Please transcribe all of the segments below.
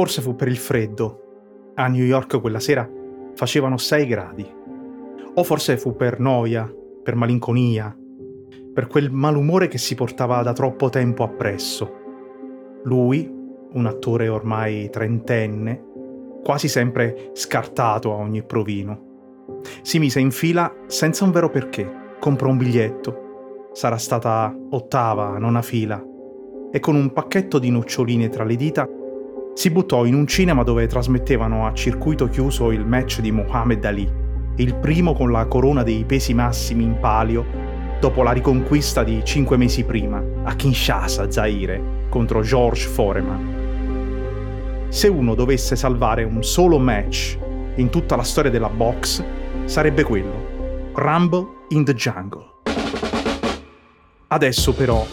forse fu per il freddo. A New York quella sera facevano 6 gradi. O forse fu per noia, per malinconia, per quel malumore che si portava da troppo tempo appresso. Lui, un attore ormai trentenne, quasi sempre scartato a ogni provino. Si mise in fila senza un vero perché, comprò un biglietto. Sarà stata ottava, nona fila. E con un pacchetto di noccioline tra le dita si buttò in un cinema dove trasmettevano a circuito chiuso il match di Muhammad Ali, il primo con la corona dei pesi massimi in palio dopo la riconquista di cinque mesi prima, a Kinshasa, Zaire, contro George Foreman. Se uno dovesse salvare un solo match in tutta la storia della box, sarebbe quello. Rumble in the Jungle. Adesso però,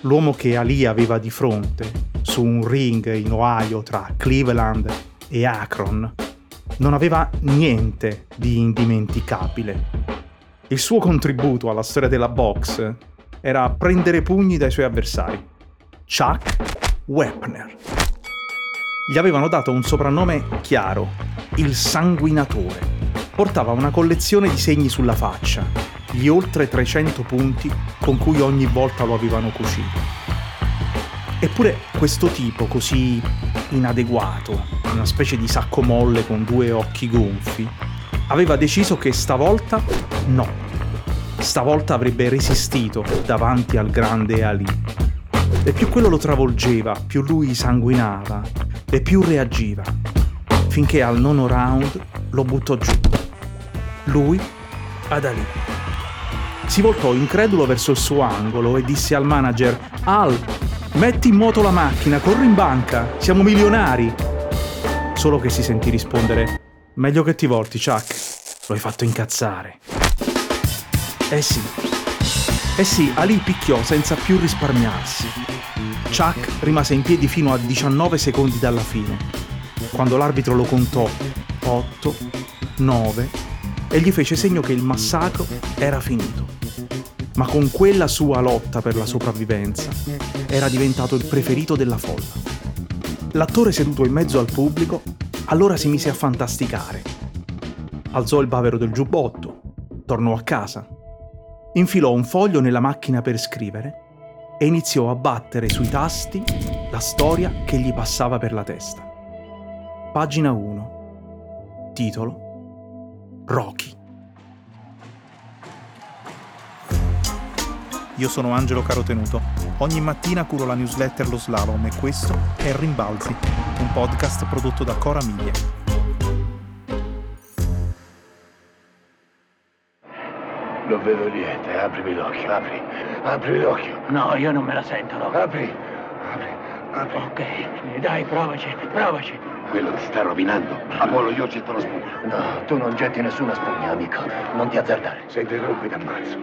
l'uomo che Ali aveva di fronte, su un ring in Ohio tra Cleveland e Akron, non aveva niente di indimenticabile. Il suo contributo alla storia della box era prendere pugni dai suoi avversari. Chuck Wepner. Gli avevano dato un soprannome chiaro, il sanguinatore. Portava una collezione di segni sulla faccia, gli oltre 300 punti con cui ogni volta lo avevano cucito. Eppure questo tipo così inadeguato, una specie di sacco molle con due occhi gonfi, aveva deciso che stavolta no. Stavolta avrebbe resistito davanti al grande Ali. E più quello lo travolgeva, più lui sanguinava, e più reagiva, finché al nono round lo buttò giù. Lui ad Ali. Si voltò incredulo verso il suo angolo e disse al manager: Al, metti in moto la macchina, corri in banca, siamo milionari. Solo che si sentì rispondere: Meglio che ti volti, Chuck. Lo hai fatto incazzare. Eh sì. Eh sì, Ali picchiò senza più risparmiarsi Chuck rimase in piedi fino a 19 secondi dalla fine, quando l'arbitro lo contò 8, 9 e gli fece segno che il massacro era finito. Ma con quella sua lotta per la sopravvivenza era diventato il preferito della folla. L'attore seduto in mezzo al pubblico allora si mise a fantasticare. Alzò il bavero del giubbotto, tornò a casa, infilò un foglio nella macchina per scrivere e iniziò a battere sui tasti la storia che gli passava per la testa. Pagina 1. Titolo Rocky. Io sono Angelo Carotenuto. Ogni mattina curo la newsletter Lo Slalom e questo è Rimbalzi, un podcast prodotto da Cora Miglia. Non vedo niente, aprimi l'occhio, apri. Apri l'occhio. No, io non me la sento, l'occhio. Apri. Apri. Apri. Ok, dai, provaci, provaci. Quello ti sta rovinando. Apollo, io getto la spugna. No, tu non getti nessuna spugna, amico. Non ti azzardare. Se interrompi ti ammazzo.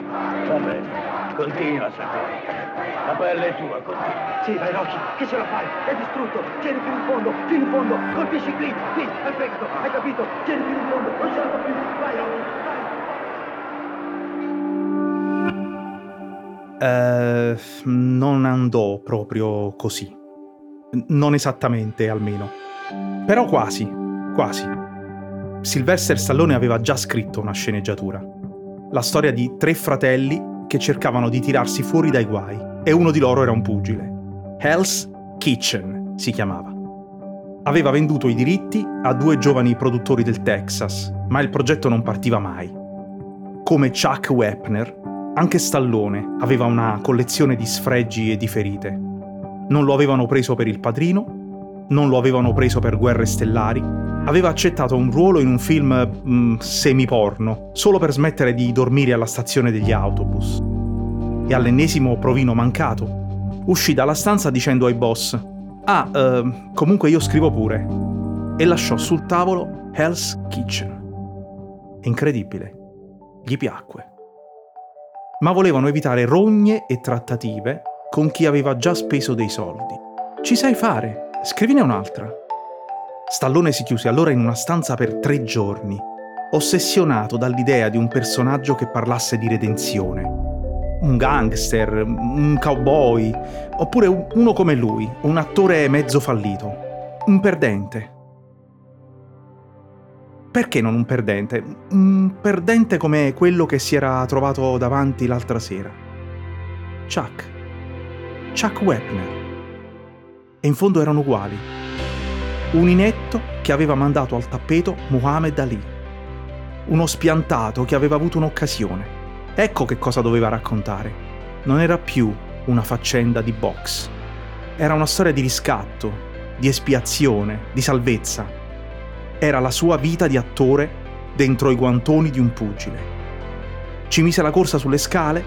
Va bene, continua, Sapore. La pelle è tua, continua. Sì, vai, Rocky, che ce la fai? È distrutto. Tieni fino in fondo, fino in fondo. Colpisci qui, qui, fegato. Hai capito? Tieni fino in fondo. Non ce la fa più. Vai, Rocky. Eh, non andò proprio così. Non esattamente, almeno. Però quasi, quasi. Sylvester Stallone aveva già scritto una sceneggiatura. La storia di tre fratelli che cercavano di tirarsi fuori dai guai, e uno di loro era un pugile. Hell's Kitchen si chiamava. Aveva venduto i diritti a due giovani produttori del Texas, ma il progetto non partiva mai. Come Chuck Wepner, anche Stallone aveva una collezione di sfregi e di ferite. Non lo avevano preso per il padrino, non lo avevano preso per guerre stellari, aveva accettato un ruolo in un film mm, semi-porno, solo per smettere di dormire alla stazione degli autobus. E all'ennesimo provino mancato, uscì dalla stanza dicendo ai boss: Ah, eh, comunque io scrivo pure. E lasciò sul tavolo Hell's Kitchen. Incredibile. Gli piacque ma volevano evitare rogne e trattative con chi aveva già speso dei soldi. Ci sai fare, scrivine un'altra. Stallone si chiuse allora in una stanza per tre giorni, ossessionato dall'idea di un personaggio che parlasse di redenzione. Un gangster, un cowboy, oppure uno come lui, un attore mezzo fallito. Un perdente. Perché non un perdente? Un perdente come quello che si era trovato davanti l'altra sera. Chuck. Chuck Wepner. E in fondo erano uguali. Un inetto che aveva mandato al tappeto Muhammad Ali. Uno spiantato che aveva avuto un'occasione. Ecco che cosa doveva raccontare. Non era più una faccenda di box. Era una storia di riscatto, di espiazione, di salvezza. Era la sua vita di attore dentro i guantoni di un pugile. Ci mise la corsa sulle scale,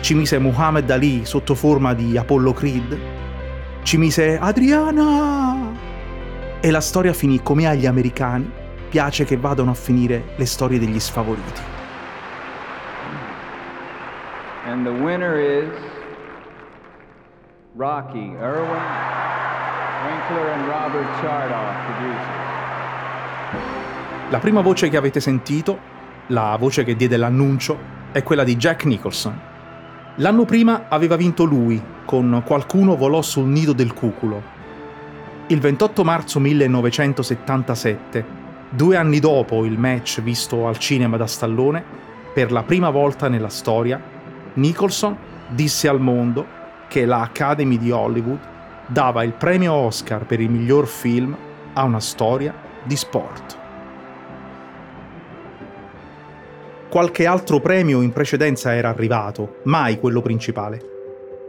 ci mise Muhammad Ali sotto forma di Apollo Creed, ci mise Adriana! E la storia finì come agli americani piace che vadano a finire le storie degli sfavoriti. And the winner is Rocky Irwin, Winkler and Robert Chardoff, producers. La prima voce che avete sentito, la voce che diede l'annuncio, è quella di Jack Nicholson. L'anno prima aveva vinto lui, con Qualcuno volò sul nido del cuculo. Il 28 marzo 1977, due anni dopo il match visto al cinema da Stallone, per la prima volta nella storia, Nicholson disse al mondo che la Academy di Hollywood dava il premio Oscar per il miglior film a una storia di sport. Qualche altro premio in precedenza era arrivato, mai quello principale.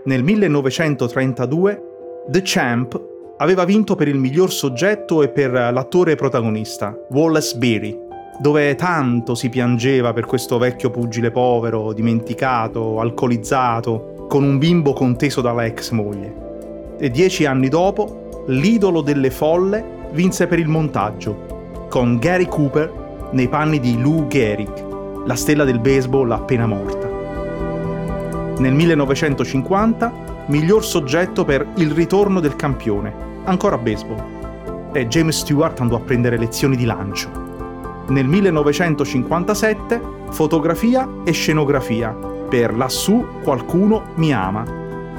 Nel 1932 The Champ aveva vinto per il miglior soggetto e per l'attore protagonista, Wallace Beery, dove tanto si piangeva per questo vecchio pugile povero, dimenticato, alcolizzato, con un bimbo conteso dalla ex moglie. E dieci anni dopo, l'idolo delle folle vinse per il montaggio, con Gary Cooper nei panni di Lou Gehrig, la stella del baseball appena morta. Nel 1950, miglior soggetto per Il ritorno del campione, ancora baseball. E James Stewart andò a prendere lezioni di lancio. Nel 1957, fotografia e scenografia per Lassù qualcuno mi ama,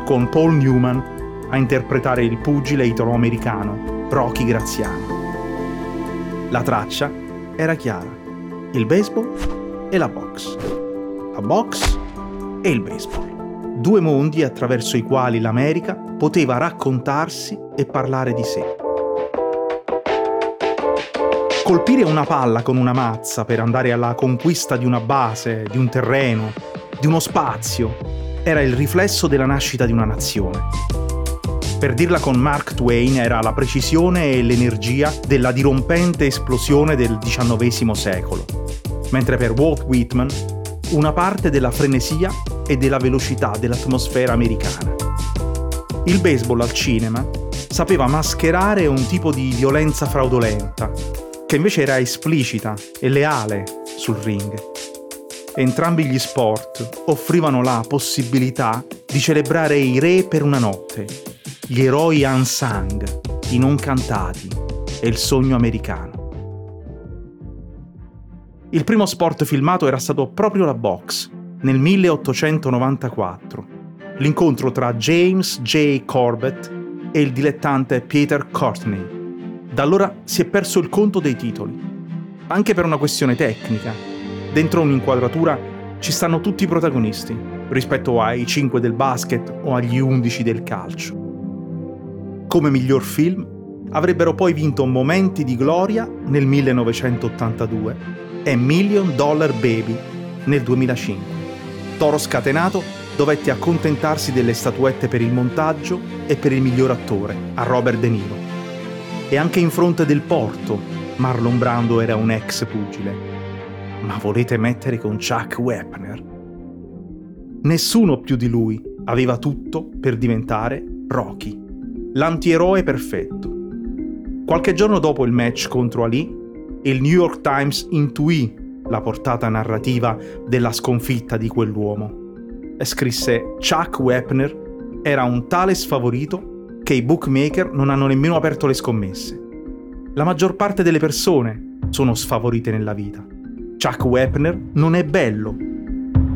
con Paul Newman a interpretare il pugile italo-americano Rocky Graziano. La traccia era chiara. Il baseball e la box. La box e il baseball. Due mondi attraverso i quali l'America poteva raccontarsi e parlare di sé. Colpire una palla con una mazza per andare alla conquista di una base, di un terreno, di uno spazio, era il riflesso della nascita di una nazione. Per dirla con Mark Twain era la precisione e l'energia della dirompente esplosione del XIX secolo mentre per Walt Whitman una parte della frenesia e della velocità dell'atmosfera americana. Il baseball al cinema sapeva mascherare un tipo di violenza fraudolenta, che invece era esplicita e leale sul ring. Entrambi gli sport offrivano la possibilità di celebrare i re per una notte, gli eroi unsung, i non cantati e il sogno americano. Il primo sport filmato era stato proprio la box, nel 1894. L'incontro tra James J. Corbett e il dilettante Peter Courtney. Da allora si è perso il conto dei titoli, anche per una questione tecnica. Dentro un'inquadratura ci stanno tutti i protagonisti, rispetto ai 5 del basket o agli 11 del calcio. Come miglior film avrebbero poi vinto Momenti di gloria nel 1982 e Million Dollar Baby nel 2005. Toro Scatenato dovette accontentarsi delle statuette per il montaggio e per il miglior attore, a Robert De Niro. E anche in fronte del porto, Marlon Brando era un ex pugile. Ma volete mettere con Chuck Wepner? Nessuno più di lui aveva tutto per diventare Rocky, l'antieroe perfetto. Qualche giorno dopo il match contro Ali, il New York Times intuì la portata narrativa della sconfitta di quell'uomo e scrisse Chuck Wepner era un tale sfavorito che i bookmaker non hanno nemmeno aperto le scommesse. La maggior parte delle persone sono sfavorite nella vita. Chuck Wepner non è bello.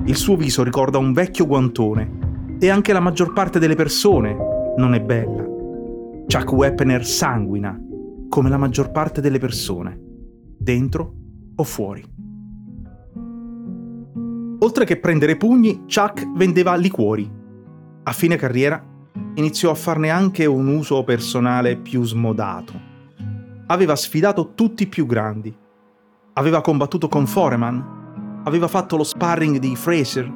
Il suo viso ricorda un vecchio guantone e anche la maggior parte delle persone non è bella. Chuck Wepner sanguina come la maggior parte delle persone, dentro o fuori. Oltre che prendere pugni, Chuck vendeva liquori. A fine carriera iniziò a farne anche un uso personale più smodato. Aveva sfidato tutti i più grandi. Aveva combattuto con Foreman. Aveva fatto lo sparring di Fraser.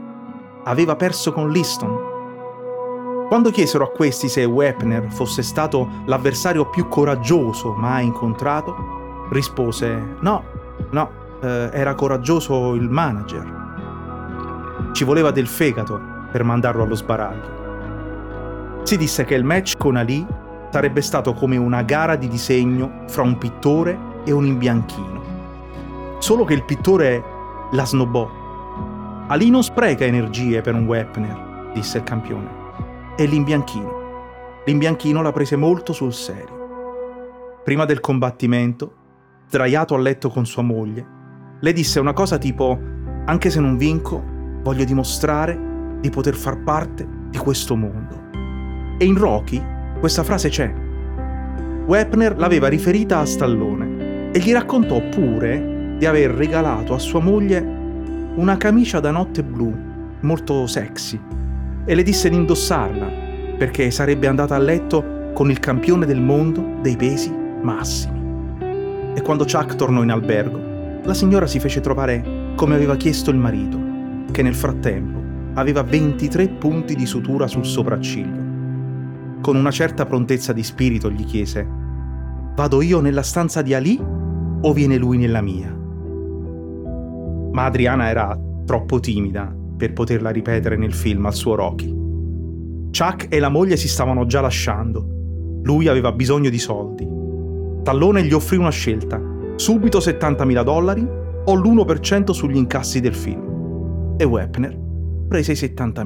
Aveva perso con Liston. Quando chiesero a questi se Wepner fosse stato l'avversario più coraggioso mai incontrato, rispose no, no, eh, era coraggioso il manager. Ci voleva del fegato per mandarlo allo sbaraglio. Si disse che il match con Ali sarebbe stato come una gara di disegno fra un pittore e un imbianchino. Solo che il pittore la snobbò. Ali non spreca energie per un Wepner, disse il campione. E l'imbianchino. L'imbianchino la prese molto sul serio. Prima del combattimento, sdraiato a letto con sua moglie, le disse una cosa tipo: Anche se non vinco, voglio dimostrare di poter far parte di questo mondo. E in Rocky questa frase c'è. Wepner l'aveva riferita a Stallone e gli raccontò pure di aver regalato a sua moglie una camicia da notte blu, molto sexy, e le disse di indossarla perché sarebbe andata a letto con il campione del mondo dei pesi massimi. E quando Chuck tornò in albergo, la signora si fece trovare come aveva chiesto il marito, che nel frattempo aveva 23 punti di sutura sul sopracciglio con una certa prontezza di spirito gli chiese Vado io nella stanza di Ali o viene lui nella mia? Ma Adriana era troppo timida per poterla ripetere nel film al suo Rocky. Chuck e la moglie si stavano già lasciando. Lui aveva bisogno di soldi. Tallone gli offrì una scelta, subito 70.000 dollari o l'1% sugli incassi del film. E Wepner prese i 70.000.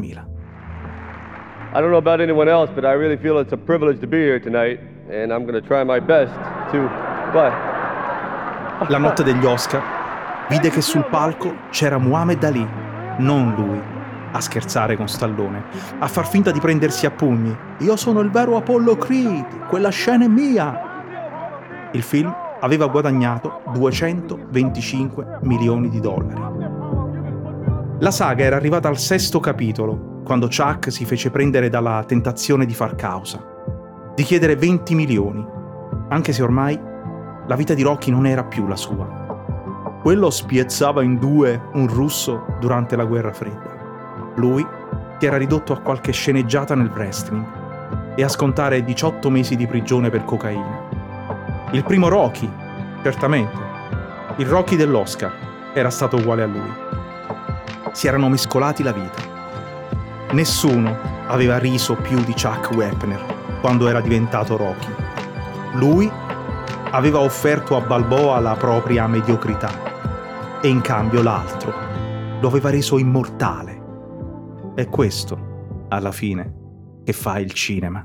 I don't know about anyone else, but I really feel it's a privilege to be here tonight, and I'm going to try my best to. But. La notte degli Oscar vide che sul palco c'era Muhammad Ali, non lui, a scherzare con Stallone, a far finta di prendersi a pugni. Io sono il vero Apollo Creed, quella scena è mia. Il film aveva guadagnato 225 milioni di dollari. La saga era arrivata al sesto capitolo quando Chuck si fece prendere dalla tentazione di far causa, di chiedere 20 milioni, anche se ormai la vita di Rocky non era più la sua. Quello spiezzava in due un russo durante la guerra fredda. Lui si era ridotto a qualche sceneggiata nel wrestling e a scontare 18 mesi di prigione per cocaina. Il primo Rocky, certamente. Il Rocky dell'Oscar era stato uguale a lui. Si erano mescolati la vita. Nessuno aveva riso più di Chuck Wepner quando era diventato Rocky. Lui aveva offerto a Balboa la propria mediocrità e in cambio l'altro lo aveva reso immortale. È questo, alla fine, che fa il cinema.